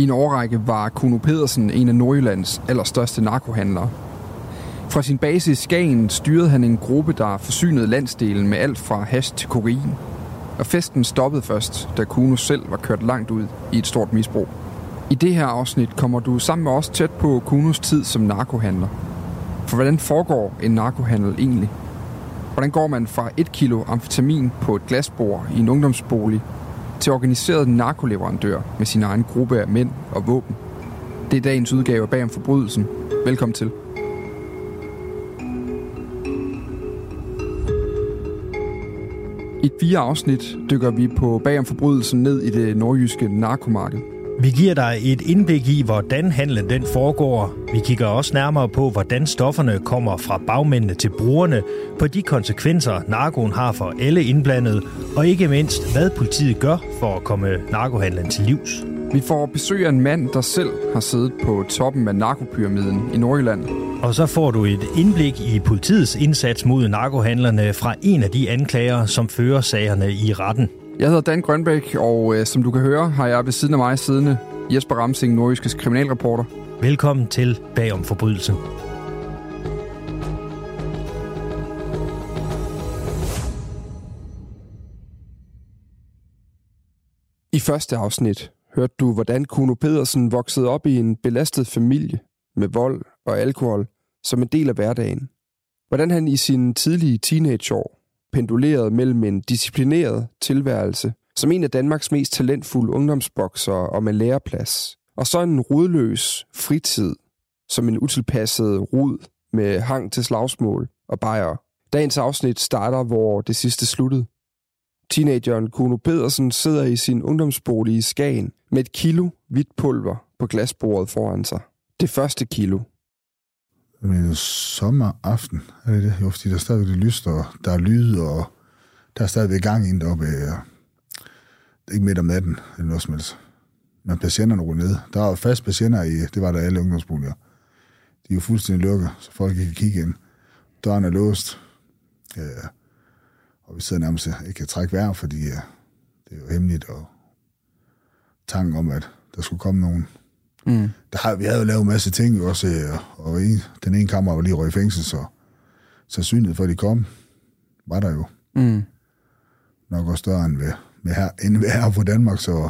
I en årrække var Kuno Pedersen en af Nordjyllands allerstørste narkohandlere. Fra sin base i Skagen styrede han en gruppe, der forsynede landsdelen med alt fra hash til kokain. Og festen stoppede først, da Kuno selv var kørt langt ud i et stort misbrug. I det her afsnit kommer du sammen med os tæt på Kunos tid som narkohandler. For hvordan foregår en narkohandel egentlig? Hvordan går man fra et kilo amfetamin på et glasbord i en ungdomsbolig til organiseret narkoleverandør med sin egen gruppe af mænd og våben? Det er dagens udgave bag om forbrydelsen. Velkommen til. I fire afsnit dykker vi på bag om forbrydelsen ned i det nordjyske narkomarked. Vi giver dig et indblik i, hvordan handlen den foregår. Vi kigger også nærmere på, hvordan stofferne kommer fra bagmændene til brugerne, på de konsekvenser, narkoen har for alle indblandede, og ikke mindst, hvad politiet gør for at komme narkohandlen til livs. Vi får besøg af en mand, der selv har siddet på toppen af narkopyramiden i Nordjylland. Og så får du et indblik i politiets indsats mod narkohandlerne fra en af de anklager, som fører sagerne i retten. Jeg hedder Dan Grønbæk, og øh, som du kan høre, har jeg ved siden af mig siddende Jesper Ramsing, nordjyskes kriminalreporter. Velkommen til Bagom Forbrydelsen. I første afsnit hørte du, hvordan Kuno Pedersen voksede op i en belastet familie med vold og alkohol som en del af hverdagen. Hvordan han i sine tidlige teenageår pendulerede mellem en disciplineret tilværelse som en af Danmarks mest talentfulde ungdomsbokser og med læreplads, og så en rodløs fritid som en utilpasset rod med hang til slagsmål og bajer. Dagens afsnit starter, hvor det sidste sluttede. Teenageren Kuno Pedersen sidder i sin ungdomsbolig i Skagen med et kilo hvidt pulver på glasbordet foran sig. Det første kilo. Men sommeraften, er det det? Jo, fordi der er stadigvæk det lyst, og der er lyd, og der er stadigvæk gang ind deroppe. Øh, ja. Ikke midt om natten, eller noget som helst. Men patienterne ruller ned. Der er fast patienter i, det var der alle ungdomsboliger. De er jo fuldstændig lukket, så folk ikke kan kigge ind. Døren er låst. Ja, og vi sidder nærmest øh, ikke kan trække vejr, fordi ja, det er jo hemmeligt, og tanken om, at der skulle komme nogen. Mm. Der har, vi havde jo lavet en masse ting også, og, og en, den ene kammer var lige røg i fængsel, så sandsynligheden for, at de kom, var der jo. Mm. Nok også større end, ved, med her, end ved her på Danmark, så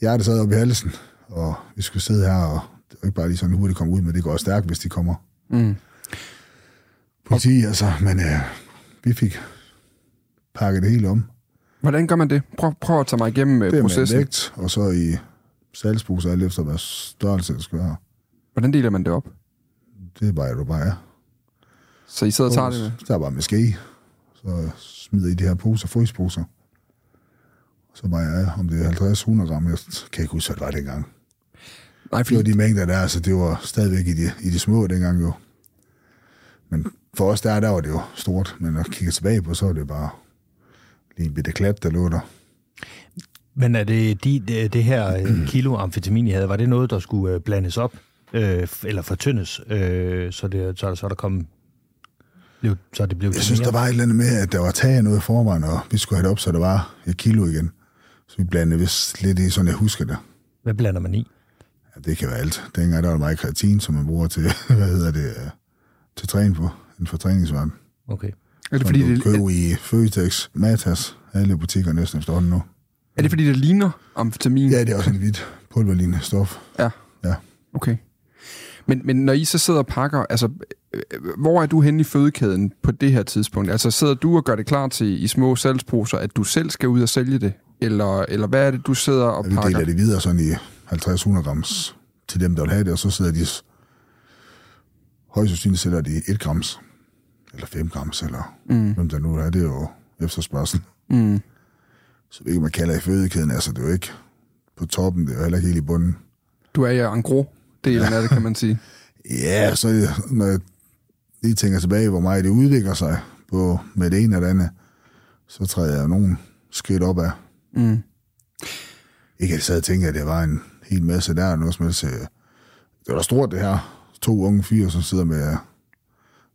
hjertet sad op i halsen, og vi skulle sidde her, og det var ikke bare lige sådan hurtigt komme ud, men det går også stærkt, hvis de kommer. Mm. Politi, altså, men øh, vi fik pakket det hele om. Hvordan gør man det? Prøv, prøv at tage mig igennem øh, Det er processen. vægt, og så i salgsposer, alt efter hvad størrelse det skal være. Hvordan deler man det op? Det er bare, du bare er. Så I sidder og tager det med? Der er bare med ske. Så smider I de her poser, frysposer. Så bare jeg, om det er 50-100 gram, jeg kan ikke huske, hvad det var dengang. Nej, Det var de mængder der, altså det var stadigvæk i de, i de små dengang jo. Men for os der, der var det jo stort, men når jeg kigger tilbage på, så var det bare lige en bitte klat, der lå der. Men er det de, det, det her øh, kilo amfetamin, I havde, var det noget, der skulle øh, blandes op, øh, eller fortyndes, øh, så, det, så, så der kom... Blev, så det blev Jeg synes, mere? der var et eller andet med, at der var taget af noget i forvejen, og vi skulle have det op, så der var et kilo igen. Så vi blandede vist lidt i, sådan jeg husker det. Hvad blander man i? Ja, det kan være alt. Dengang der var der meget kreatin, som man bruger til, hvad hedder det, øh, til træning på, inden for træningsvaren. Okay. Er det, fordi Som det, du køber i Føtex, Matas, alle butikker næsten efterhånden nu. Er det fordi, det ligner amfetamin? Ja, det er også en hvidt pulverlignende stof. Ja. Ja. Okay. Men, men når I så sidder og pakker, altså, øh, hvor er du henne i fødekæden på det her tidspunkt? Altså, sidder du og gør det klar til i små salgsposer, at du selv skal ud og sælge det? Eller, eller hvad er det, du sidder og vi pakker? deler det videre sådan i 50-100 grams til dem, der vil have det, og så sidder de højst sandsynligt sælger de 1 grams, eller 5 grams, eller mm. hvem der nu er, det er jo efterspørgsel. Mm. Så det ikke, man kalder i fødekæden, altså det er jo ikke på toppen, det er jo heller ikke helt i bunden. Du er i angro delen af det, kan man sige. Ja, så når jeg lige tænker tilbage, hvor meget det udvikler sig på, med det ene og det andet, så træder jeg nogle skridt op af. Mm. Ikke at jeg sad og tænkte, at det var en hel masse der, noget som helst. øh, Det var da stort det her. To unge fyre, som sidder med øh,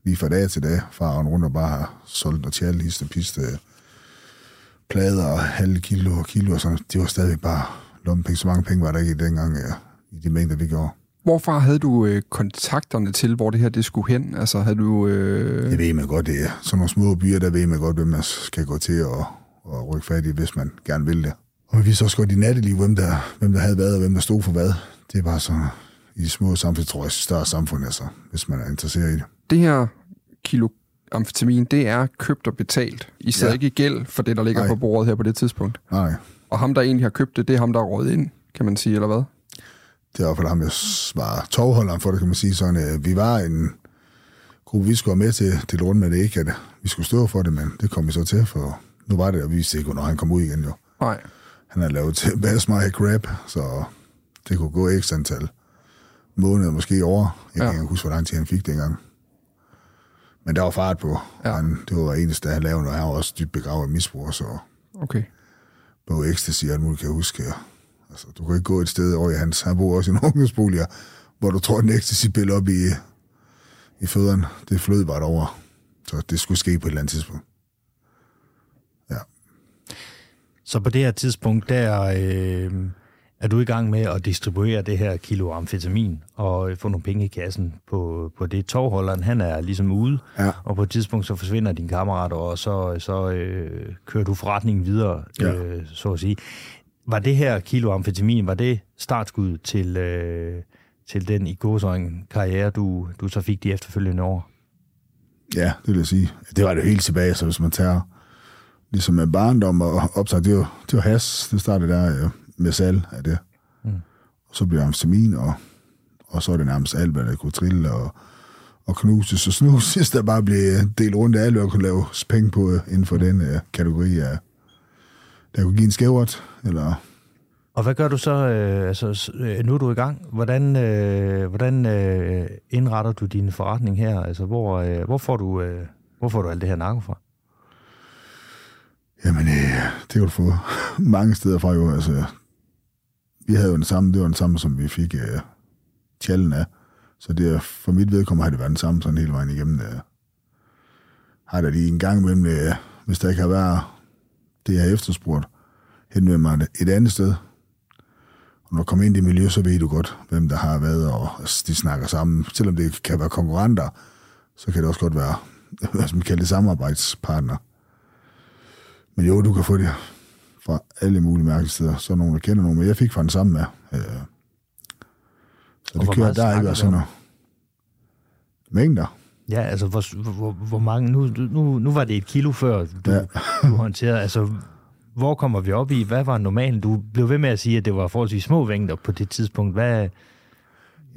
lige fra dag til dag, faren rundt og bare har solgt og tjalt histe piste plader og halve kilo og kilo og sådan. Det var stadigvæk bare lommepenge. Så mange penge var der ikke dengang ja, i de mængder, vi gjorde. Hvorfra havde du øh, kontakterne til, hvor det her det skulle hen? Altså, havde du... Øh... Det ved man godt, det er sådan nogle små byer, der ved man godt, hvem man skal gå til og, og rykke fat i, hvis man gerne vil det. Og vi vidste også godt i natteliv, hvem der, hvem der havde hvad, og hvem der stod for hvad. Det var så i de små samfund, tror jeg, større samfund, altså, hvis man er interesseret i det. Det her kilo amfetamin, det er købt og betalt. I sidder ja. Ikke i gæld for det, der ligger Nej. på bordet her på det tidspunkt. Nej, Og ham, der egentlig har købt det, det er ham, der er rådet ind, kan man sige, eller hvad? det var i hvert fald ham, jeg var tovholderen for det, kan man sige. Sådan, øh, vi var en gruppe, vi skulle være med til det rundt med det ikke, at vi skulle stå for det, men det kom vi så til, for nu var det, og vi vidste ikke, når han kom ud igen jo. Nej. Han har lavet til Basmai Crab, så det kunne gå ekstra antal måneder, måske år. Jeg Ja. kan ikke huske, hvor lang tid han fik dengang. Men der var fart på. Ja. Ja. Han, det var eneste, han lavede, og han var også dybt begravet i misbrug, så Okay. på ecstasy og alt muligt, kan jeg huske. Altså, du kan ikke gå et sted over i hans. Han bor også i en ungdomsbolig, hvor du tror, en ecstasy-pille op i, i fødderne. Det flød bare over. Så det skulle ske på et eller andet tidspunkt. Ja. Så på det her tidspunkt, der øh, er du i gang med at distribuere det her kilo amfetamin og få nogle penge i kassen på, på det. Tovholderen, han er ligesom ude, Ja. og på et tidspunkt så forsvinder din kammerat, og så, så øh, kører du forretningen videre, Ja. øh, så at sige. Var det her kilo amfetamin, var det startskud til, øh, til den i godsøjne karriere, du, du så fik de efterfølgende år? Ja, det vil jeg sige. Det var det helt tilbage, så hvis man tager ligesom med barndom og optaget, det var, det var has, det startede der øh, med salg af det. Mm. Og så blev det amfetamin, og, og så er det nærmest alt, hvad der kunne trille og, og knuses og snuses, der bare blev delt rundt af hvad der kunne lave penge på øh, inden for den øh, kategori af, der kunne give en skævert, eller Og hvad gør du så? Øh, altså, øh, nu er du i gang. Hvordan, øh, hvordan øh, indretter du din forretning her? Altså, hvor, øh, hvor, får du, øh, hvor får du alt det her narko fra? Jamen, øh, det kan du få mange steder fra jo. Altså, vi havde jo den samme, det var den samme, som vi fik øh, tjallen af. Så det for mit vedkommende har det været den samme sådan hele vejen igennem. Øh. Har der lige en gang imellem, øh, hvis der ikke har været det, jeg har efterspurgt, henvendt mig et andet sted. Og når du kommer ind i miljø, så ved du godt, hvem der har været, og altså, de snakker sammen. Selvom det kan være konkurrenter, så kan det også godt være, hvad man kalder det, samarbejdspartner. Men jo, du kan få det fra alle mulige mærkesteder. Så nogen, der kender nogen, men jeg fik fra den samme med. Øh, så Og det kører, der er ikke sådan noget. Mængder. Ja, altså, hvor, hvor, hvor mange... Nu, nu, nu var det et kilo før, du, Ja. du håndterede. Altså, hvor kommer vi op i? Hvad var normalen? Du blev ved med at sige, at det var forholdsvis små mængder på det tidspunkt. Hvad,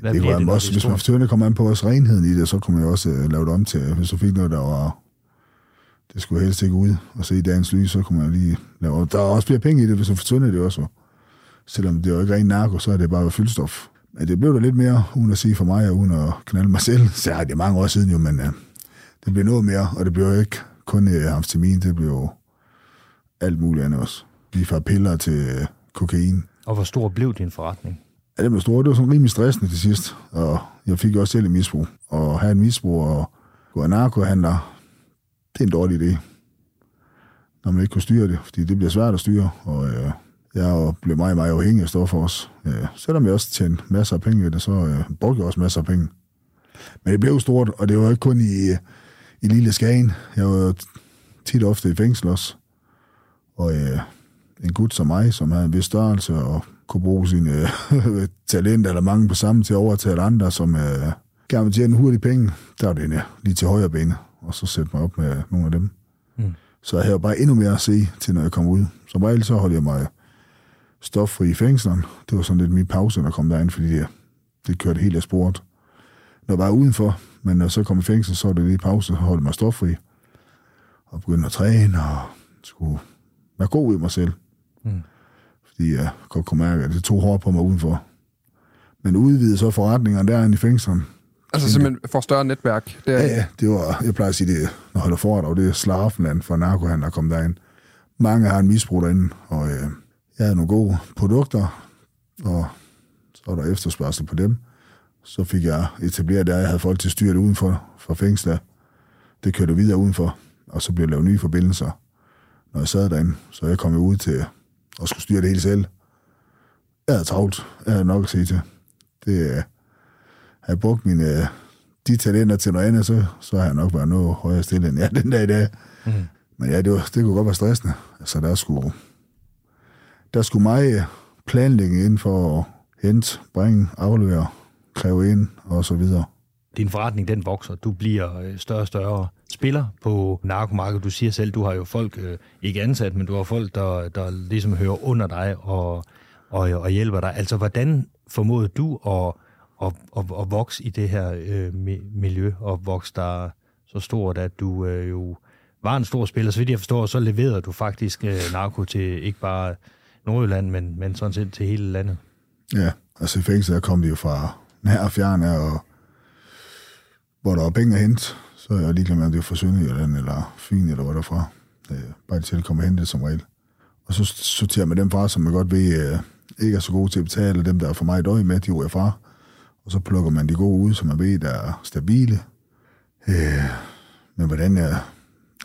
hvad det det, også, det hvis man forstår, kommer an på også renheden i det, så kunne man jo også øh, lave det om til, hvis du fik noget, der var det skulle helst ikke ud og se dagens lys, så kunne man lige lave Der er også flere penge i det, hvis du fortynder det også. Selvom det er jo ikke ren narko, så er det bare fyldstof. Men det blev da lidt mere, uden at sige for mig, og uden at knalde mig selv. Så ja, det er mange år siden jo, men uh, det blev noget mere, og det blev jo ikke kun uh, amfetamin, det blev jo alt muligt andet også. Lige fra piller til uh, kokain. Og hvor stor blev din forretning? Ja, det blev stor. Det var sådan rimelig stressende til sidst, og jeg fik jo også selv et misbrug. Og have en misbrug og gå narkohandler, det er en dårlig idé. Når man ikke kan styre det, fordi det bliver svært at styre, og øh, jeg blev meget, meget afhængig af stoffer også. Øh, selvom jeg også tjente masser af penge ved det, så øh, brugte jeg også masser af penge. Men det blev stort, og det var ikke kun i, øh, i lille Skagen. Jeg var tit ofte i fængsel også. Og øh, en gut som mig, som havde en vis størrelse og kunne bruge sine øh, talenter eller mange på sammen til at overtale andre, som øh, gerne vil tjene hurtige penge, der var det lige til højre benet og så sætte mig op med nogle af dem. Mm. Så jeg havde bare endnu mere at se til, når jeg kom ud. Som regel så holdt jeg mig stoffri i fængslen. Det var sådan lidt min pause, når jeg kom derind, fordi det, det kørte helt af sport. Når jeg var udenfor, men når jeg så kom i fængsel, så var det lige pause, og holdt mig stoffri. Og begyndte at træne, og skulle være god i mig selv. Mm. Fordi jeg godt kunne mærke, at det tog hårdt på mig udenfor. Men udvidede så forretningerne derinde i fængslen. Altså simpelthen for større netværk? Det er... Ja, ja. Det var, jeg plejer at sige det, når jeg holder foredrag, det er Slaraffenland for narkohandler, der kom derind. Mange har en misbrug derinde, og øh, jeg havde nogle gode produkter, og så var der efterspørgsel på dem. Så fik jeg etableret der, jeg havde folk til styret udenfor for fængslet. Det kørte videre udenfor, og så blev der lavet nye forbindelser, når jeg sad derinde. Så jeg kom ud til at skulle styre det hele selv. Jeg havde travlt. Jeg havde nok at se til. Det havde brugt mine, øh, de talenter til noget andet, så, så har jeg nok været noget højere stille end jeg den dag i dag. Mm. Men ja, det, var, det kunne godt være stressende. Altså, der skulle, der skulle mig planlægge ind for at hente, bringe, aflevere, kræve ind og så videre. Din forretning, den vokser. Du bliver øh, større og større spiller på narkomarkedet. Du siger selv, du har jo folk, øh, ikke ansat, men du har folk, der, der ligesom hører under dig og, og, og hjælper dig. Altså, hvordan formåede du at, at, at, at vokse i det her øh, miljø, og vokse der så stort, at du øh, jo var en stor spiller. Så vidt jeg forstår, så leverede du faktisk øh, narko til ikke bare Nordjylland, men, men sådan set til hele landet. Ja, altså i fængsel kom vi jo fra nær og fjerne, og hvor der var penge at hente, så er jeg ligeglad med, om det var fra Sønderjylland eller Fyn eller hvor derfra. Øh, bare de selv kommer hen det som regel. Og så sorterer man dem fra, som man godt ved øh, ikke er så gode til at betale, dem der er for mig døje med, de er fra. Og så plukker man de gode ud, som man ved, der er stabile. Øh, men hvordan jeg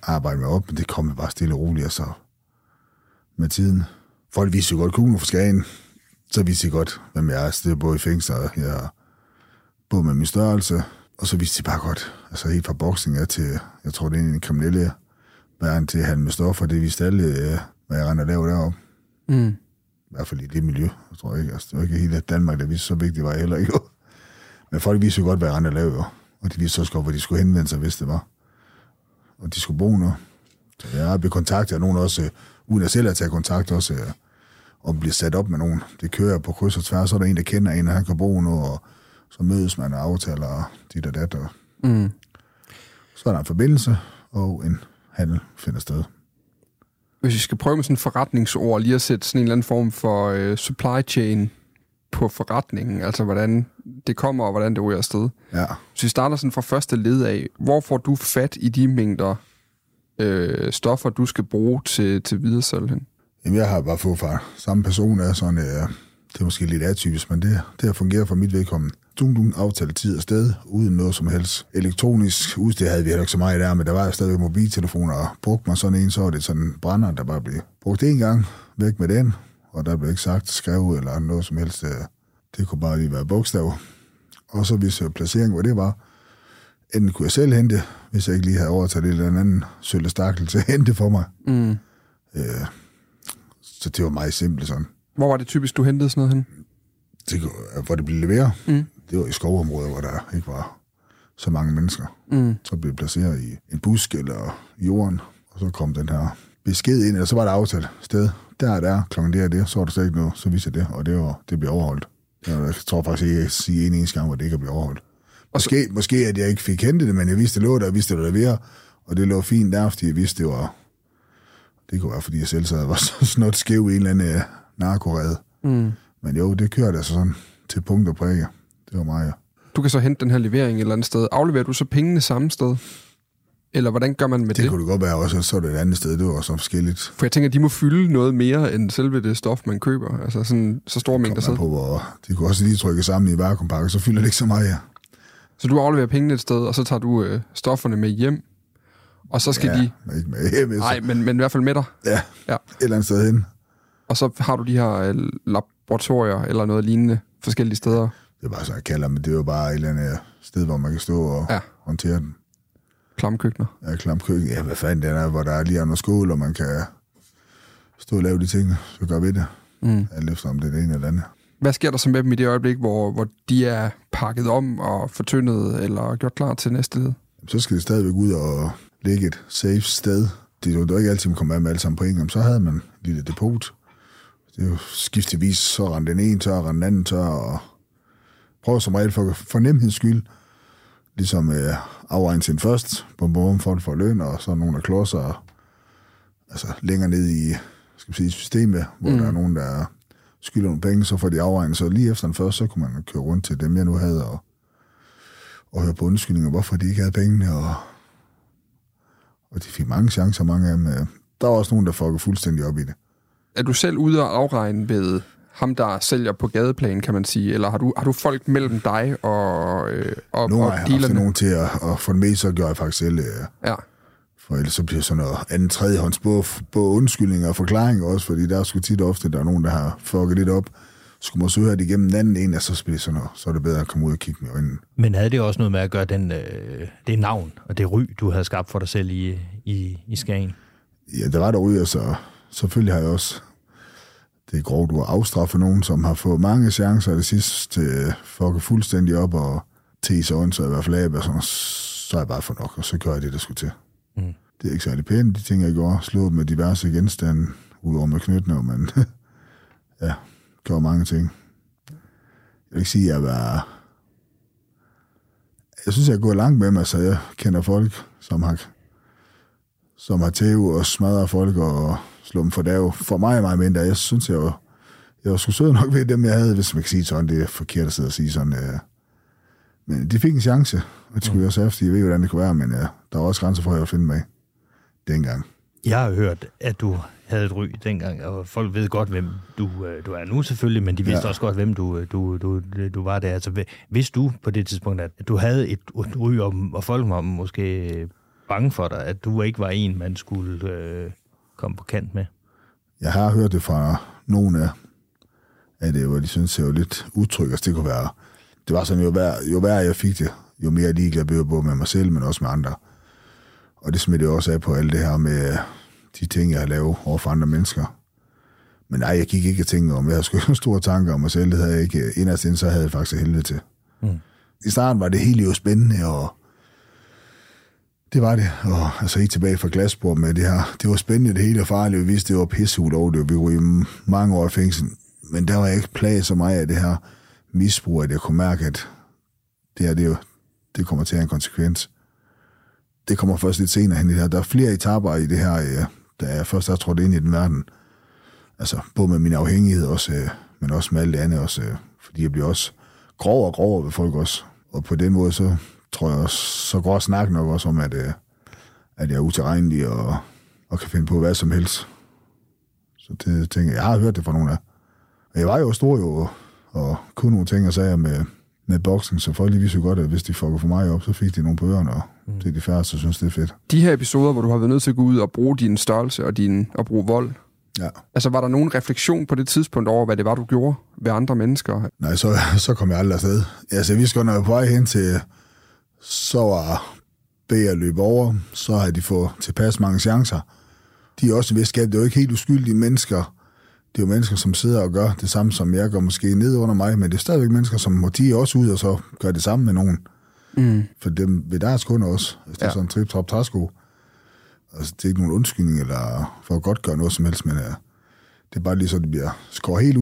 arbejder med op, det kommer bare stille og roligt, og så med tiden. Folk viser jo godt kuglen for Skagen, så viser de godt, hvem jeg er. Så det er både i fængsel, og jeg er både med min størrelse, og så viste de bare godt, altså helt fra boksning af til, jeg tror, det er en kriminelle verden til handle med stoffer, det viste alle, øh, hvad jeg render og laver deroppe. Mm. I hvert fald i det miljø, jeg tror ikke. Altså, det var ikke hele Danmark, der viste så vigtigt, var jeg heller ikke. Men folk viste jo godt, hvad jeg render og de viste også godt, hvor de skulle henvende sig, hvis det var. Og de skulle bo noget. Så jeg blevet kontaktet af nogen også, øh, uden at selv at tage kontakt også, øh, og blive sat op med nogen. Det kører på kryds og tværs, så er der en, der kender en, og han kan bo noget, og så mødes man og aftaler dit og dat, og mm. så er der en forbindelse, og en handel finder sted. Hvis vi skal prøve med sådan en forretningsord, lige at sætte sådan en eller anden form for øh, supply chain på forretningen, altså hvordan det kommer, og hvordan det ryger afsted. Ja. Hvis vi starter sådan fra første led af, hvor får du fat i de mængder øh, stoffer, du skal bruge til, til videresalg hen? Jamen, jeg har bare fået fra samme person, er sådan, øh, det er måske lidt atypisk, men det, det har fungeret for mit vedkommende dum, dum, aftale tid og sted, uden noget som helst. Elektronisk udstyr havde vi heller ikke så meget der, men der var stadig mobiltelefoner, og brugte man sådan en, så var det sådan en brænder, der bare blev brugt en gang, væk med den, og der blev ikke sagt skrevet eller noget som helst. Det kunne bare lige være bogstaver. Og så hvis placeringen, hvor det var, enten kunne jeg selv hente, hvis jeg ikke lige havde overtaget det eller anden sølle stakkel til at hente for mig. Mm. Øh, så det var meget simpelt sådan. Hvor var det typisk, du hentede sådan noget hen? Det, hvor det blev leveret. Mm det var i skovområder, hvor der ikke var så mange mennesker. Mm. Så blev det placeret i en busk eller jorden, og så kom den her besked ind, og så var der aftalt sted. Der er der, klokken det er det, så var der slet ikke noget, så viser det, og det, var, det blev overholdt. Jeg tror faktisk ikke, jeg sige en eneste gang, hvor det ikke blev overholdt. Måske, måske at jeg ikke fik hentet det, men jeg vidste, det lå der, jeg vidste, det var leveret, og det lå fint der, fordi jeg vidste, det var... Det kunne være, fordi jeg selv sad var så snot skæv i en eller anden øh, narkorede. Mm. Men jo, det kørte altså sådan til punkt og prikke. Det var mig, ja. Du kan så hente den her levering et eller andet sted. Afleverer du så pengene samme sted? Eller hvordan gør man med det? Det kunne det godt være også, så er det et andet sted. Det var så forskelligt. For jeg tænker, de må fylde noget mere end selve det stof, man køber. Altså sådan så store mængder sæd. på, hvor de kunne også lige trykke sammen i vakuumpakke, så fylder det ikke så meget, ja. Så du afleverer pengene et sted, og så tager du øh, stofferne med hjem. Og så skal ja, de... Ikke med hjem, Nej, men, men i hvert fald med dig. Ja, Ja. et eller andet sted hen. Og så har du de her øh, laboratorier eller noget lignende forskellige steder. Det er bare så, jeg kalder men det er jo bare et eller andet sted, hvor man kan stå og Ja. håndtere den. Klamkøkkener. Ja, klamkøkken. Ja, hvad fanden den er, hvor der er lige andre skål, og man kan stå og lave de ting, så gør vi det. Mm. Alt efter, om det er det ene eller det andet. Hvad sker der så med dem i det øjeblik, hvor, hvor de er pakket om og fortyndet eller gjort klar til næste led? Så skal det stadigvæk ud og ligge et safe sted. Det var jo ikke altid, man kom af med alle sammen på en gang. Så havde man et lille depot. Det er jo skiftevis, så rendte den ene tør, rendte den anden tør, og prøv som regel for, for nemheds skyld, ligesom øh, afregne til først, bum, bum, for at få løn, og så er nogen, der klodser altså længere ned i skal sige, systemet, hvor mm. der er nogen, der skylder nogle penge, så får de afregnet. Så lige efter den første, så kunne man køre rundt til dem, jeg nu havde, og, og høre på undskyldninger, hvorfor de ikke havde pengene, og, og de fik mange chancer, mange af dem. øh. Der var også nogen, der fuckede fuldstændig op i det. Er du selv ude og afregne ved ham, der sælger på gadeplan, kan man sige? Eller har du, har du folk mellem dig og, øh, og, Nogle og har jeg haft nogen til at, at få det med, så gør jeg faktisk selv. Øh, Ja. for ellers så bliver sådan noget anden tredjehånds både, både undskyldninger og forklaringer også, fordi der er sgu tit ofte, der er nogen, der har fucket lidt op. Skulle man så høre det igennem den anden en, og så bliver det sådan noget, så er det bedre at komme ud og kigge med øjnene. Men havde det også noget med at gøre den, øh, det navn og det ry, du havde skabt for dig selv i, i, i Skagen? Ja, der var der ryger, så selvfølgelig har jeg også det er grovt at afstraffe nogen, som har fået mange chancer det sidste øh, fucket fuldstændig op og te sig ondt, så i hvert fald af, og sådan, så er jeg bare for nok, og så gør jeg det, der skulle til. Mm. Det er ikke særlig pænt, de ting, jeg gjorde. Slå med diverse genstande, udover med knytnæv, men ja, gjorde mange ting. Jeg vil ikke sige, at jeg var... Jeg synes, jeg er gået langt med mig, så jeg kender folk, som har, som har tæv og smadret folk og slå dem for dag. For mig er meget mindre. Jeg synes, jeg var, jeg var sgu sød nok ved dem, jeg havde, hvis man kan sige sådan. Det er forkert at sidde og sige sådan. Ja. Men de fik en chance, og det skulle jeg også have, fordi jeg ved, hvordan det kunne være, men ja, der var også grænser for, at jeg finde mig dengang. Jeg har hørt, at du havde et ry dengang, og folk ved godt, hvem du, øh, du er nu selvfølgelig, men de vidste ja. Også godt, hvem du, øh, du, du, du var der. Altså, vidste du på det tidspunkt, at du havde et, et ry, og, og folk var måske bange for dig, at du ikke var en, man skulle øh, komme på kant med? Jeg har hørt det fra nogle af, af det, hvor de synes, det var lidt utrygt, at det kunne være. Det var sådan, jo værre, jo værre jeg fik det, jo mere ligeglad blev jeg både med mig selv, men også med andre. Og det smittede også af på alt det her med de ting, jeg har lavet over for andre mennesker. Men nej, jeg gik ikke og tænkte om, jeg havde store tanker om mig selv, det havde jeg ikke. Inderst inde, så havde jeg faktisk helvede til. Mm. I starten var det hele jo spændende, og det var det. Og altså ikke tilbage fra glasbord med det her. Det var spændende, det hele og farligt. Vi vidste, det var pissehul over det. Vi var i mange år i fængsel. Men der var jeg ikke plaget så meget af det her misbrug, at jeg kunne mærke, at det her, det, det kommer til at have en konsekvens. Det kommer først lidt senere hen i det her. Der er flere etaper i det her, øh, da jeg først har trådt ind i den verden. Altså, både med min afhængighed også, øh, men også med alt det andet også. Øh, fordi jeg bliver også grovere og grovere ved folk også. Og på den måde, så tror jeg også, så går snak nok også om, at, øh, at jeg er utilregnelig og, og kan finde på hvad som helst. Så det tænker jeg, jeg har hørt det fra nogle af. Og jeg var jo stor jo, og, kunne nogle ting og sager med, med boksning, så folk lige vidste jo godt, at hvis de fucker for mig op, så fik de nogle på ørerne, og mm. det er de færreste, der synes, det er fedt. De her episoder, hvor du har været nødt til at gå ud og bruge din størrelse og din, og bruge vold, Ja. altså var der nogen refleksion på det tidspunkt over, hvad det var, du gjorde ved andre mennesker? Nej, så, så kom jeg aldrig afsted. Altså, når jeg var på vej hen til, så var B at løbe over, så har de fået tilpas mange chancer. De er også vist det er jo ikke helt uskyldige mennesker. Det er jo mennesker, som sidder og gør det samme, som jeg gør måske ned under mig, men det er stadigvæk mennesker, som må de er også ud og så gør det samme med nogen. Mm. For dem ved deres kunder også. Altså, det er Ja. sådan en trip trap træsko. Altså, det er ikke nogen undskyldning eller for at godt gøre noget som helst, men uh, det er bare lige så, det bliver skåret helt ud.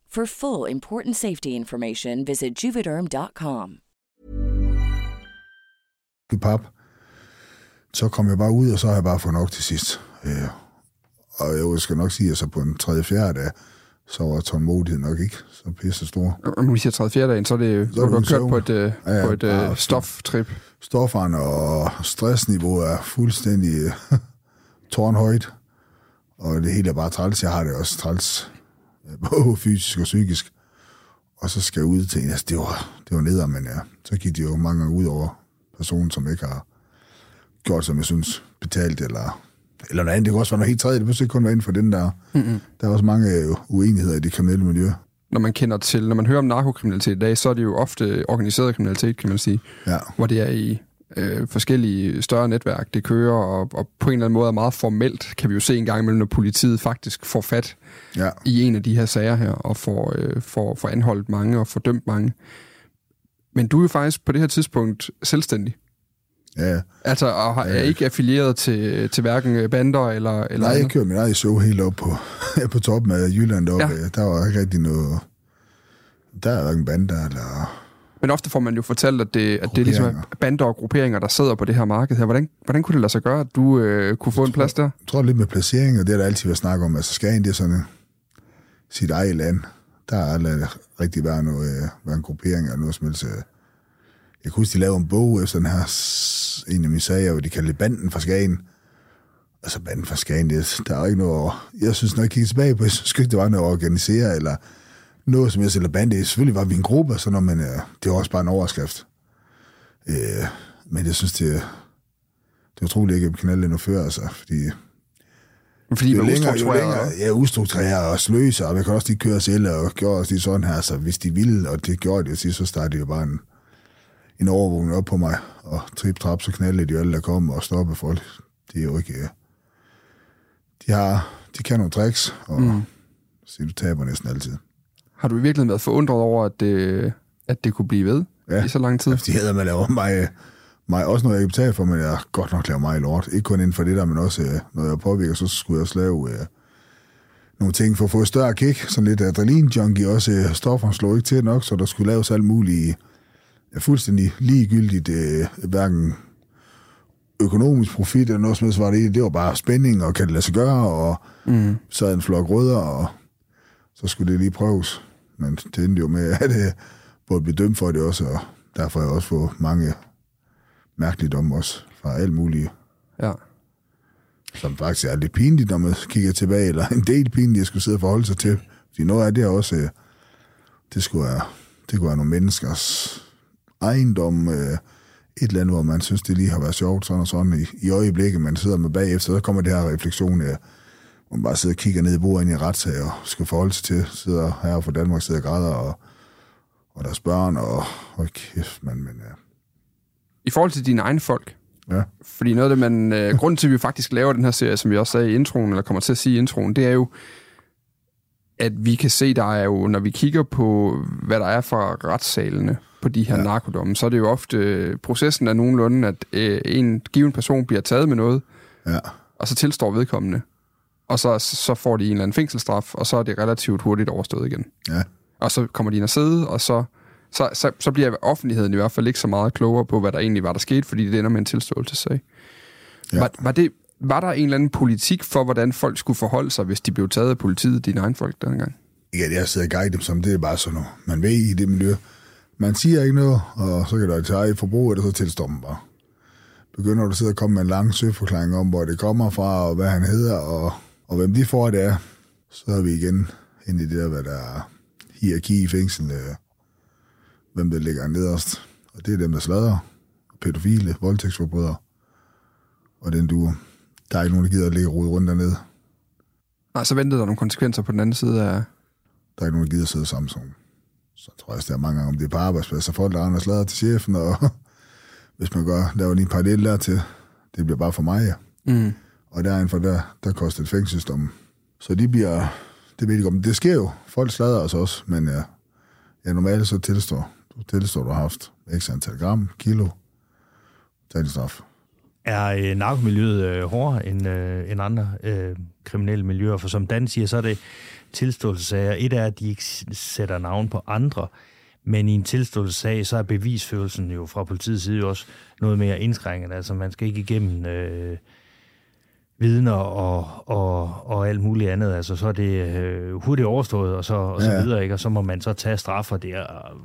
For full important safety information, visit juvederm.com. i pap. Så kom jeg bare ud, og så har jeg bare fået nok til sidst. Øh, og jeg skal nok sige, at så på en tredje fjerde dag, så var tålmodigheden nok ikke så pisse stor. Og når vi siger 3. dagen, så er det Så er du kørt søvn. på et, øh, Ja, ja, på et øh, stoftrip. Stofferne og stressniveau er fuldstændig tårnhøjt. Og det hele er bare træls. Jeg har det også træls. Øh, Både fysisk og psykisk. Og så skal ud til. Altså, det var, det var neder, men ja, så gik det jo mange gange ud over personen, som ikke har gjort, som jeg synes, betalt eller, eller noget andet. Det kunne også være noget helt tredje. Det behøver ikke kun være inden for den der. Mm-hmm. Der er også mange øh, uenigheder i det kriminelle miljø. Når man kender til, når man hører om narkokriminalitet i dag, så er det jo ofte organiseret kriminalitet, kan man sige. Ja. Hvor det er i øh, forskellige større netværk, det kører, og, og på en eller anden måde er meget formelt, kan vi jo se en gang imellem, når politiet faktisk får fat Ja. i en af de her sager her, og får, øh, får, får anholdt mange og får dømt mange. Men du er jo faktisk på det her tidspunkt selvstændig. Ja, Altså, og har, er ikke affilieret til, til hverken bander eller... eller Nej, jeg kørte min eget show helt op på, på toppen af Jylland deroppe. Ja. Ja. Der var ikke rigtig noget... Der er hverken bander eller... Men ofte får man jo fortalt, at det, at det ligesom er bander og grupperinger, der sidder på det her marked her. Hvordan, hvordan kunne det lade sig gøre, at du øh, kunne få en plads der? Jeg tror lidt med placering, og det er der altid været snak om. Altså Skagen, det er sådan øh, sit eget land. Der er aldrig rigtig været, noget, øh, været en gruppering eller noget som helst. øh. Jeg kan huske, de lavede en bog efter den her, en af mine sager, hvor de kaldte Banden fra Skagen. Altså Banden fra Skagen, det, der er ikke noget. Jeg synes, når jeg kigger tilbage på, jeg synes ikke, det var noget at organisere, eller noget som jeg eller bande. Selvfølgelig var vi en gruppe, og noget, men øh, det var også bare en overskrift. Øh, men jeg synes, det, det er utroligt ikke at knalde endnu før, altså, fordi Fordi jo man er længere, jo længere, ja, ustruktureret og sløse, og man kan også lige køre selv og gjorde også lige sådan her, så hvis de ville, og det gjorde de så startede de jo bare en, en overvågning op på mig, og trip trap, så knaldede de jo alle, der kom og stoppede folk. Det er jo ikke... øh, De har, de kan nogle tricks, og mm. så du taber næsten altid. Har du i virkeligheden været forundret over, at det, at det kunne blive ved Ja. i så lang tid? De hedder, man laver mig, mig også noget, jeg kan betale for, men jeg godt nok lavet mig lort. Ikke kun inden for det der, men også øh, noget, jeg påvirker, så skulle jeg også lave øh, nogle ting for at få et større kick. Sådan lidt adrenalin-junkie også. Øh, stofferne slog ikke til nok, så der skulle laves alt muligt ja, fuldstændig ligegyldigt. Øh, hverken økonomisk profit eller noget som helst var det. Det var bare spænding, og kan det lade sig gøre, og Mm. så en flok rødder, og så skulle det lige prøves. Men det endte jo med, at det både blev dømt for det også, og derfor har jeg også fået mange mærkelige domme også fra alt muligt, Ja. som faktisk er lidt pinligt, når man kigger tilbage, eller en del pinligt, jeg skulle sidde og forholde sig til. Fordi noget af det er også, øh, det skulle være, det kunne være nogle menneskers ejendom, øh, et eller andet, hvor man synes, det lige har været sjovt, sådan og sådan i, i øjeblikket, man sidder med bagefter, så kommer det her refleksion af, man bare sidder og kigger ned i bordet ind i retssag og skal forholde sig til, sidder her fra Danmark, sidder og græder, og, og deres børn, og hold kæft, man, men ja. I forhold til dine egne folk, Ja. fordi noget af det, man... Øh, grunden til, at vi faktisk laver den her serie, som vi også sagde i introen, eller kommer til at sige i introen, det er jo, at vi kan se, der er jo, når vi kigger på, hvad der er fra retssalene på de her ja. narkodomme, så er det jo ofte, øh, processen er nogenlunde, at øh, en given person bliver taget med noget, Ja. og så tilstår vedkommende, og så, så får de en eller anden fængselsstraf, og så er det relativt hurtigt overstået igen. Ja. Og så kommer de ind og sidde, og så, så, så, så bliver offentligheden i hvert fald ikke så meget klogere på, hvad der egentlig var, der skete, fordi det ender med en tilståelsessag. Ja. Var, var, det, var der en eller anden politik for, hvordan folk skulle forholde sig, hvis de blev taget af politiet, dine egne folk dengang? Ikke at jeg sidder og guide dem som, det er bare sådan noget, man ved i det miljø. Man siger ikke noget, og så kan der tage eget forbrug, og så tilstår man bare. Begynder du at sidde og komme med en lang søforklaring om, hvor det kommer fra, og hvad han hedder, og, og hvem de får det er, så er vi igen ind i det der, hvad der er hierarki i fængsel, øh, hvem der ligger nederst. Og det er dem, der slader, pædofile, voldtægtsforbrydere, og den duer. Der er ikke nogen, der gider at ligge rode rundt dernede. Nej, så ventede der nogle konsekvenser på den anden side af... Der er ikke nogen, der gider at sidde sammen sådan. Så tror jeg også, der er mange gange, om det er på arbejdspladser, folk der andre slader til chefen, og hvis man gør, laver lige en parallel der til, det bliver bare for mig, ja. Mm. Og der for der, der koster et fængselsdom. Så de bliver, det ved ikke om, det sker jo. Folk slader os også, men ja, ja normalt så tilstår, du tilstår, du har haft x antal gram, kilo, tag straf. Er øh, narkomiljøet øh, hårdere end, øh, end andre øh, kriminelle miljøer? For som Dan siger, så er det tilståelsessager. Et er, at de ikke sætter navn på andre, men i en tilståelsessag, så er bevisførelsen jo fra politiets side jo også noget mere indskrænket. Altså, man skal ikke igennem øh, vidner og, og, og alt muligt andet. Altså, så er det øh, hurtigt overstået, og så, og så Ja, ja. videre, ikke? Og så må man så tage straf, og det er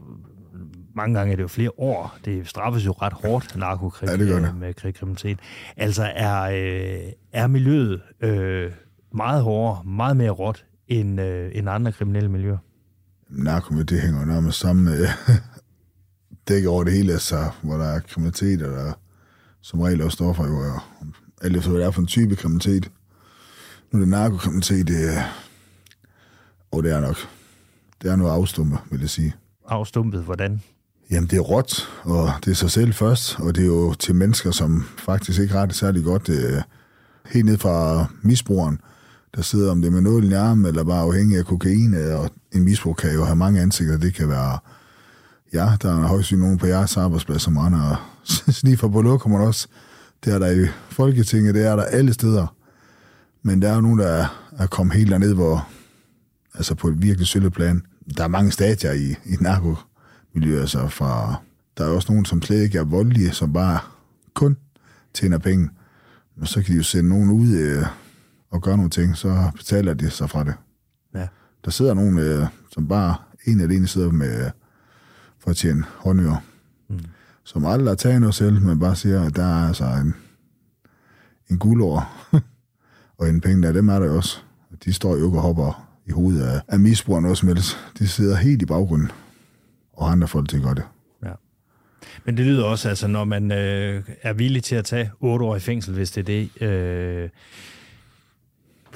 mange gange er det jo flere år. Det straffes jo ret hårdt, narkokrig Ja, det gør det. øh, med kri- kriminalitet. Altså er, øh, er miljøet øh, meget hårdere, meget mere råt end, øh, end andre kriminelle miljøer? narkomiljø, det hænger jo nærmest sammen med dækker over det hele, altså, hvor der er kriminalitet, og der som regel også stoffer jo, og alt efter hvad det er for en type kriminalitet. Nu er det narkokriminalitet, det er, og det er nok, det er noget afstumpet, vil jeg sige. Afstumpet, hvordan? Jamen, det er råt, og det er sig selv først, og det er jo til mennesker, som faktisk ikke har det særlig godt. Det er helt ned fra misbrugeren, der sidder om det med noget i armen, eller bare afhængig af kokain, og en misbrug kan jo have mange ansigter. Det kan være, ja, der er højst nogen på jeres arbejdsplads, som render sniffer på lokummer også. Det er der i Folketinget, det er der alle steder. Men der er jo nogen, der er, er kommet helt derned, hvor, altså på et virkelig sølle plan. Der er mange stadier i, i narkomiljøet, altså fra, der er også nogen, som slet ikke er voldelige, som bare kun tjener penge. Men så kan de jo sende nogen ud øh, og gøre nogle ting, så betaler de sig fra det. Ja. Der sidder nogen, øh, som bare en alene sidder med for at tjene håndører. Mm. Som aldrig har taget noget selv, men bare siger, at der er altså en, en guldår og en penge der, dem er der jo også. De står jo ikke og hopper i hovedet af, af misbrugeren noget som helst. De sidder helt i baggrunden, og andre folk til gør det. Ja. Men det lyder også, altså, når man øh, er villig til at tage otte år i fængsel, hvis det er det, øh,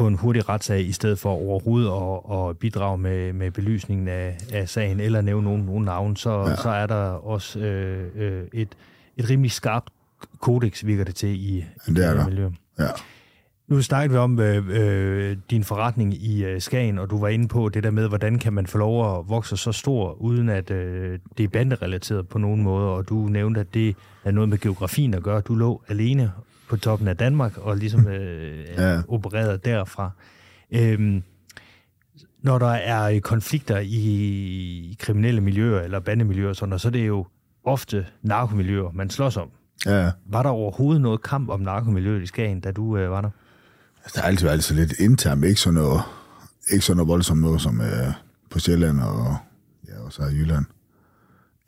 på en hurtig retssag, i stedet for overhovedet at, at bidrage med, med belysningen af, af sagen, eller nævne nogen, nogen navn, så, ja. Så er der også øh, øh, et, et rimelig skarpt kodex, virker det til, i, i det er der. miljø. Ja. Nu snakkede vi om øh, øh, din forretning i øh, Skagen, og du var inde på det der med, hvordan kan man få lov at vokse så stor, uden at øh, det er banderelateret på nogen måde, og du nævnte, at det er noget med geografien at gøre. Du lå alene på toppen af Danmark, og ligesom øh, ja. Opereret derfra. Øhm, når der er øh, konflikter i, kriminelle miljøer eller bandemiljøer, sådan, noget, så er det jo ofte narkomiljøer, man slås om. ja. Var der overhovedet noget kamp om narkomiljøet i Skagen, da du øh, var der? Altså, Der er altid været altså lidt internt, ikke sådan noget, ikke sådan noget voldsomt noget som øh, på Sjælland og ja, også her i Jylland.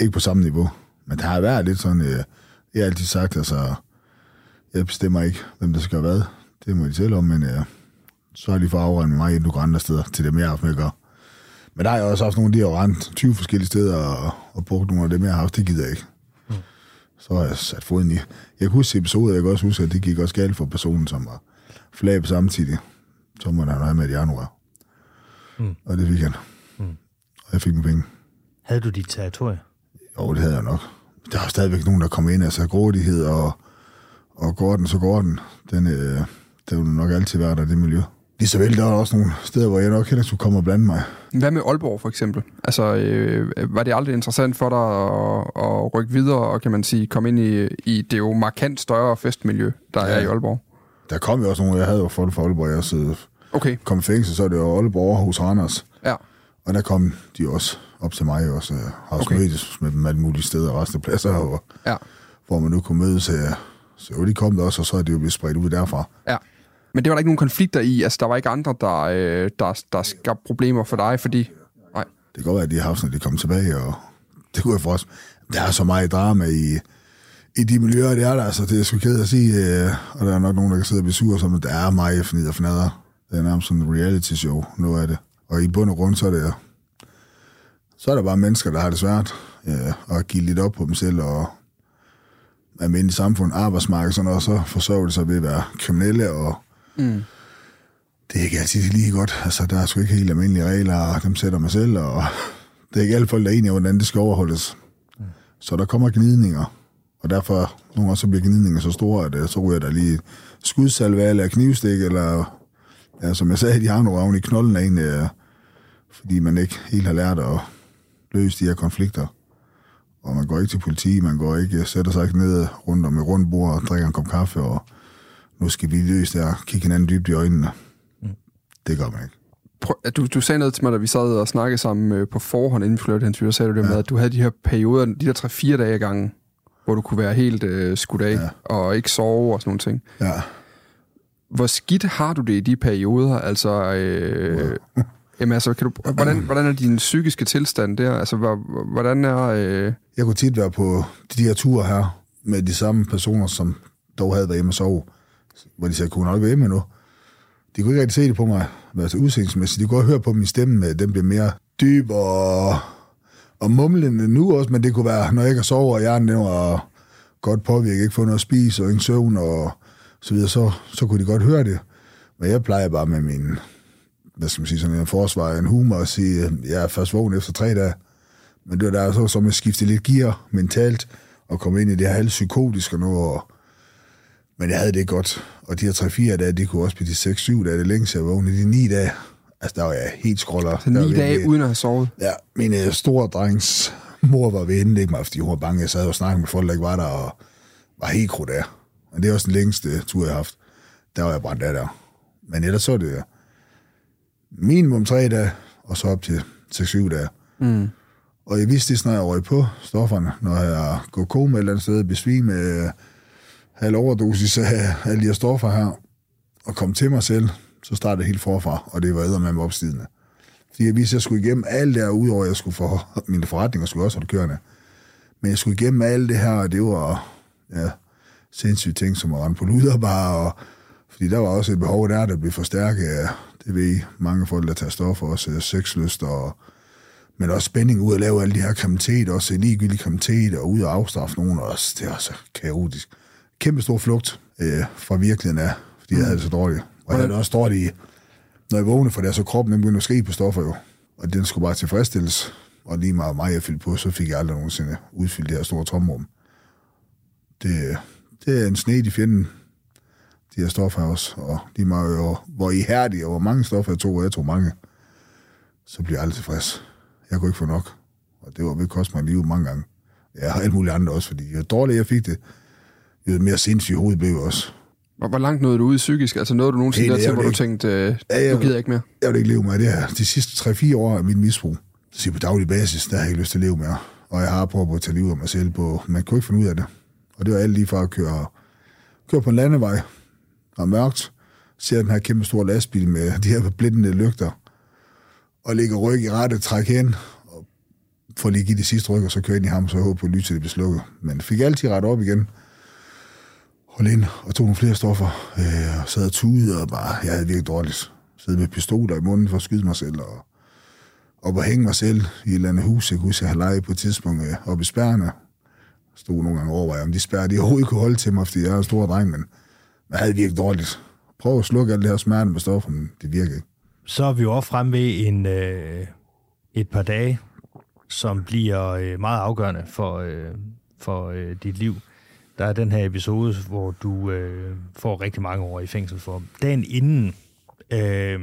Ikke på samme niveau. Men der har været lidt sådan, øh, jeg har altid sagt, altså, jeg bestemmer ikke, hvem der skal gøre hvad. Det må de selv om, men øh, så har de fået afregnet mig, inden du går andre steder til dem, jeg har haft med at gøre. Men der har jeg også haft nogle, de har jo rendt 20 forskellige steder og, og brugt nogle af dem, jeg har haft. Det gider jeg ikke. Så har jeg sat foden i. Jeg kan huske episoder, jeg kan også huske, at det gik også galt for personen, som var flab samtidig. Så må der have med i januar. Mm. Og det fik han. Mm. Og jeg fik mine penge. Havde du dit territorie? Jo, det havde jeg nok. Der er stadigvæk nogen, der kommer ind, altså grådighed og, og går den, så går den. Den, øh, der vil nok altid være der, det miljø. Lige så vel, der er også nogle steder, hvor jeg nok heller skulle komme og blande mig. Hvad med Aalborg for eksempel? Altså, øh, var det aldrig interessant for dig at, at rykke videre og kan man sige, komme ind i, i det jo markant større festmiljø, der ja. er i Aalborg? Der kom jo også nogle, jeg havde jo folk fra Aalborg, jeg også Okay, kom i fængsel, så er det jo Aalborg hos Randers. ja. Og der kom de også op til mig også. Jeg har også Okay. mødtes med dem alle mulige steder og restepladser, og, Ja. hvor man nu kunne mødes. Så, så jo, de kom der også, og så er det jo blevet spredt ud derfra. Ja. Men det var der ikke nogen konflikter i? Altså, der var ikke andre, der, øh, der, der skabte problemer for dig, fordi... Nej. Det kan godt være, at de har haft, når de kom tilbage, og det kunne jeg for os. Der er så meget drama i, i de miljøer, det er der, altså, det er sgu ked at sige, øh, og der er nok nogen, der kan sidde og blive sure, som der er meget fnid og fnader. Det er nærmest sådan en reality show, noget af det. Og i bund og grund, så er det så er der bare mennesker, der har det svært, ja, og give lidt op på dem selv, og almindelig samfund, arbejdsmarked, sådan noget, så sig ved at være kriminelle, og Mm. det er ikke altid lige godt. Altså, der er sgu ikke helt almindelige regler, og dem sætter mig selv, og det er ikke alle folk, der er enige om, hvordan det skal overholdes. Mm. Så der kommer gnidninger, og derfor nogle gange så bliver gnidninger så store, at øh, så ryger der lige skudsalve eller knivstik, eller ja, som jeg sagde, de har nogle i knolden af en, øh, fordi man ikke helt har lært at løse de her konflikter. Og man går ikke til politi, man går ikke, sætter sig ikke ned rundt om et rundt bord og drikker en kop kaffe, og nu skal vi løse det og kigge hinanden dybt i øjnene. Mm. Det gør man ikke. Prøv, du, du sagde noget til mig, da vi sad og snakkede sammen øh, på forhånd, inden hen, så sagde du det ja. med, at du havde de her perioder, de der 3-4 dage gange, hvor du kunne være helt øh, skudt af, ja. og ikke sove og sådan nogle ting. Ja. Hvor skidt har du det i de perioder? Altså, øh, jamen, altså kan du, hvordan, hvordan er din psykiske tilstand der? Altså, hvordan er... Øh... Jeg kunne tit være på de her ture her, med de samme personer, som dog havde været hjemme og sove, hvor de sagde, kunne nok være hjemme nu. De kunne ikke rigtig se det på mig, altså udseendelsesmæssigt. De kunne godt høre på min stemme, at den blev mere dyb og, og mumlende nu også, men det kunne være, når jeg ikke sover, og hjernen den var godt påvirket, ikke få noget at spise og ingen søvn og så videre, så, så kunne de godt høre det. Men jeg plejer bare med min, hvad skal man sige, sådan en forsvar, en humor, at sige, at jeg er først vågen efter tre dage. Men det var der så, som jeg skiftede lidt gear mentalt, og kom ind i det her halvt psykotiske nu, og, men jeg havde det godt. Og de her 3-4 dage, det kunne også blive de 6-7 dage, det længst jeg vågnede. De 9 dage, altså der var jeg helt skroller. Så 9 dage ved, uden at have sovet? Ja, min uh, store drengs mor var ved at mig, fordi hun var bange. Jeg sad og snakkede med folk, der ikke var der, og var helt krudt af. Og det er også den længste tur, jeg har haft. Der var jeg brændt af der. Men ellers så det minimum tre dage, og så op til 6-7 dage. Mm. Og jeg vidste det, når jeg røg på stofferne, når jeg går koma et eller andet sted, besvime, øh, halv overdosis af alle de her stoffer her, og kom til mig selv, så startede det helt forfra, og det var med opstidende. Fordi jeg vidste, at jeg skulle igennem alt det her, udover at jeg skulle få mine forretninger, skulle også holde kørende. Men jeg skulle igennem alt det her, og det var ja, sindssyge ting, som at rende på luderbar, og fordi der var også et behov der, der blev forstærket det ved I, mange folk, der tager stoffer, også øh, sexlyst, og, men også spænding ud at lave alle de her kriminalitet, også øh, ligegyldig kriminalitet, og ud at afstraffe nogen, og også, det er også kaotisk. Kæmpe stor flugt øh, fra virkeligheden af, fordi jeg havde det så dårligt. Og jeg havde det også dårligt, når jeg vågnede, for det så kroppen, den begyndte at skrige på stoffer jo. Og den skulle bare tilfredsstilles. Og lige meget mig, jeg fyldte på, så fik jeg aldrig nogensinde udfyldt det her store tomrum. Det, øh, det er en snedig fjende, fjenden, de her stoffer også, og lige meget, og hvor ihærdige, og hvor mange stoffer jeg tog, og jeg tog mange, så bliver jeg aldrig tilfreds. Jeg kunne ikke få nok, og det var ved at koste mig livet mange gange. Jeg har alle mulige andre også, fordi jo dårligere jeg fik det, jo mere sindssygt hovedet blev også. Og hvor langt nåede du ud psykisk? Altså nåede du nogensinde Helt, der til, hvor vil du ikke- tænkte, øh, Ja, jeg- nu gider jeg ikke mere? Jeg vil ikke leve med det her. De sidste 3-4 år af min misbrug, så på daglig basis, der har jeg ikke lyst til at leve mere. Og jeg har prøvet at tage livet af mig selv på, man kunne ikke finde ud af det. Og det var alt lige fra at køre, køre på en landevej, og mørkt, ser den her kæmpe store lastbil med de her blindende lygter, og ligger ryg i rette, træk hen, og får lige give det sidste ryg, og så kører ind i ham, så jeg håber på, at lyset det bliver slukket. Men fik altid ret op igen. Hold ind, og tog nogle flere stoffer, øh, og sad og tudede, og bare, jeg havde virkelig dårligt. Sad med pistoler i munden for at skyde mig selv, og op og hænge mig selv i et eller andet hus. Jeg kunne huske, at jeg havde lejet på et tidspunkt øh, oppe i spærrene. Stod nogle gange over, om de spærrer, de overhovedet kunne holde til mig, fordi jeg er en stor dreng, men jeg havde virkelig dårligt. Prøv at slukke alt det her smerte med stoffer, men det virker ikke. Så er vi jo også fremme ved en, øh, et par dage, som bliver øh, meget afgørende for, øh, for øh, dit liv. Der er den her episode, hvor du øh, får rigtig mange år i fængsel for. Dagen inden, øh,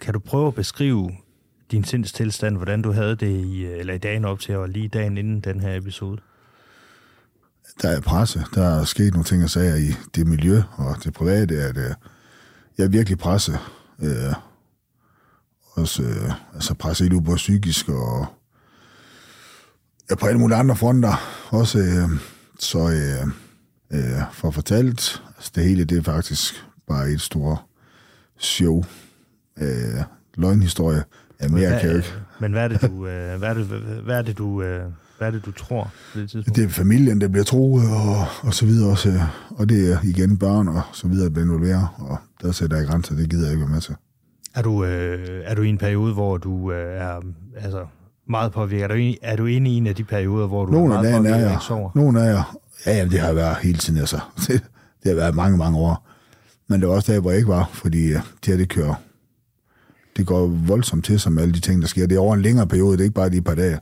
kan du prøve at beskrive din sindstilstand, hvordan du havde det i, øh, eller i dagen op til, og lige dagen inden den her episode? Der er presse. Der er sket nogle ting og sager i det miljø og det private, at øh, jeg er virkelig presset. Øh, også øh, altså presset helt ud både psykisk og ja, på alle mulige andre fronter. Også øh, så øh, øh, for fortalt, altså det hele det er faktisk bare et stort show, øh, løgnhistorie, ja, mere hvad, kan jeg ikke. Men hvad er det, du, øh, hvad er det, hvad er det, du, øh, hvad er det, du tror på det tidspunkt? Det er familien, der bliver troet, og, og så videre også. Og det er igen børn, og så videre, der bliver involveret, og der sætter jeg grænser, det gider jeg ikke være med til. Er du, øh, er du i en periode, hvor du øh, er altså, meget påvirket? Er du, er du inde i en af de perioder, hvor du Nogle er meget er påvirket og jeg. ikke sover? Nogle af jer. Ja, ja, det har været hele tiden, altså. Det, det har været mange, mange år. Men det var også der, hvor jeg ikke var, fordi øh, det her, det kører. Det går voldsomt til med alle de ting, der sker. Det er over en længere periode, det er ikke bare de et par dage.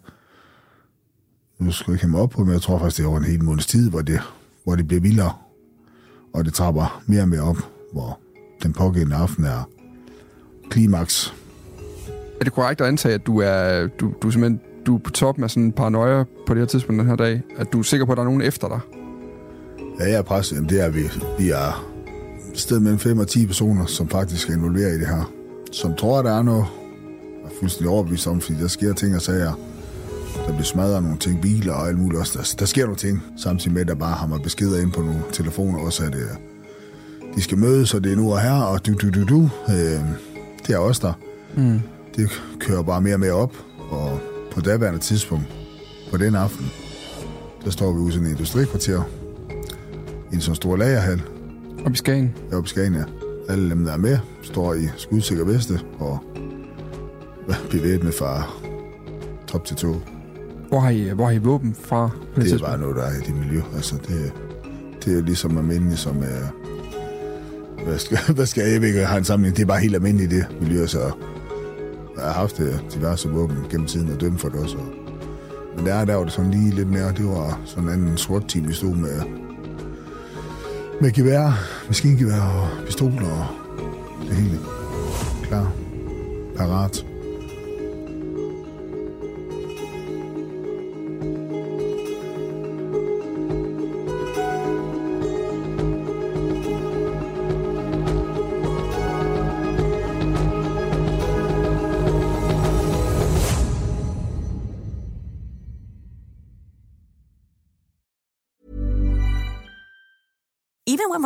Nu skal jeg ikke have mig op på, men jeg tror faktisk, det er over en hel måneds tid, hvor det, hvor det bliver vildere. Og det trapper mere og mere op, hvor den pågældende aften er klimaks. Er det korrekt at antage, at du er, du, du er simpelthen du er på top med sådan en paranoia på det her tidspunkt den her dag? At du er sikker på, at der er nogen efter dig? Ja, jeg er presset. Jamen, det er vi. Vi er et sted mellem 5 og 10 personer, som faktisk er involveret i det her. Som tror, der er noget. Jeg er fuldstændig overbevist om, fordi der sker ting og sager. Der bliver smadret nogle ting, biler og alt muligt også. Der, der sker nogle ting, samtidig med, at der bare har mig beskeder ind på nogle telefoner også, at øh, de skal mødes, og det er nu og her, og du, du, du, du. Øh, det er også der. Mm. Det kører bare mere og mere op, og på daværende tidspunkt, på den aften, der står vi ude i sådan en industrikvarter, i en sådan stor lagerhal, Op i Skagen? oppe i Skagen, ja. Alle dem, der er med, står i skudsikker veste og bevæbnet fra top til to. Hvor har I, hvor har I våben fra? På det, Det er bare noget, der er i det miljø. Altså, det, det er ligesom almindeligt, som er... Hvad skal, hvad skal jeg, jeg ved ikke, jeg har en sammenligning. Det er bare helt almindeligt i det miljø, så jeg har haft øh, diverse våben gennem tiden og dømt for det også. Men der, der var det sådan lige lidt mere, det var sådan en anden sort team, vi stod med, med gevær, maskingevær og pistoler og det hele. Klar. Parat.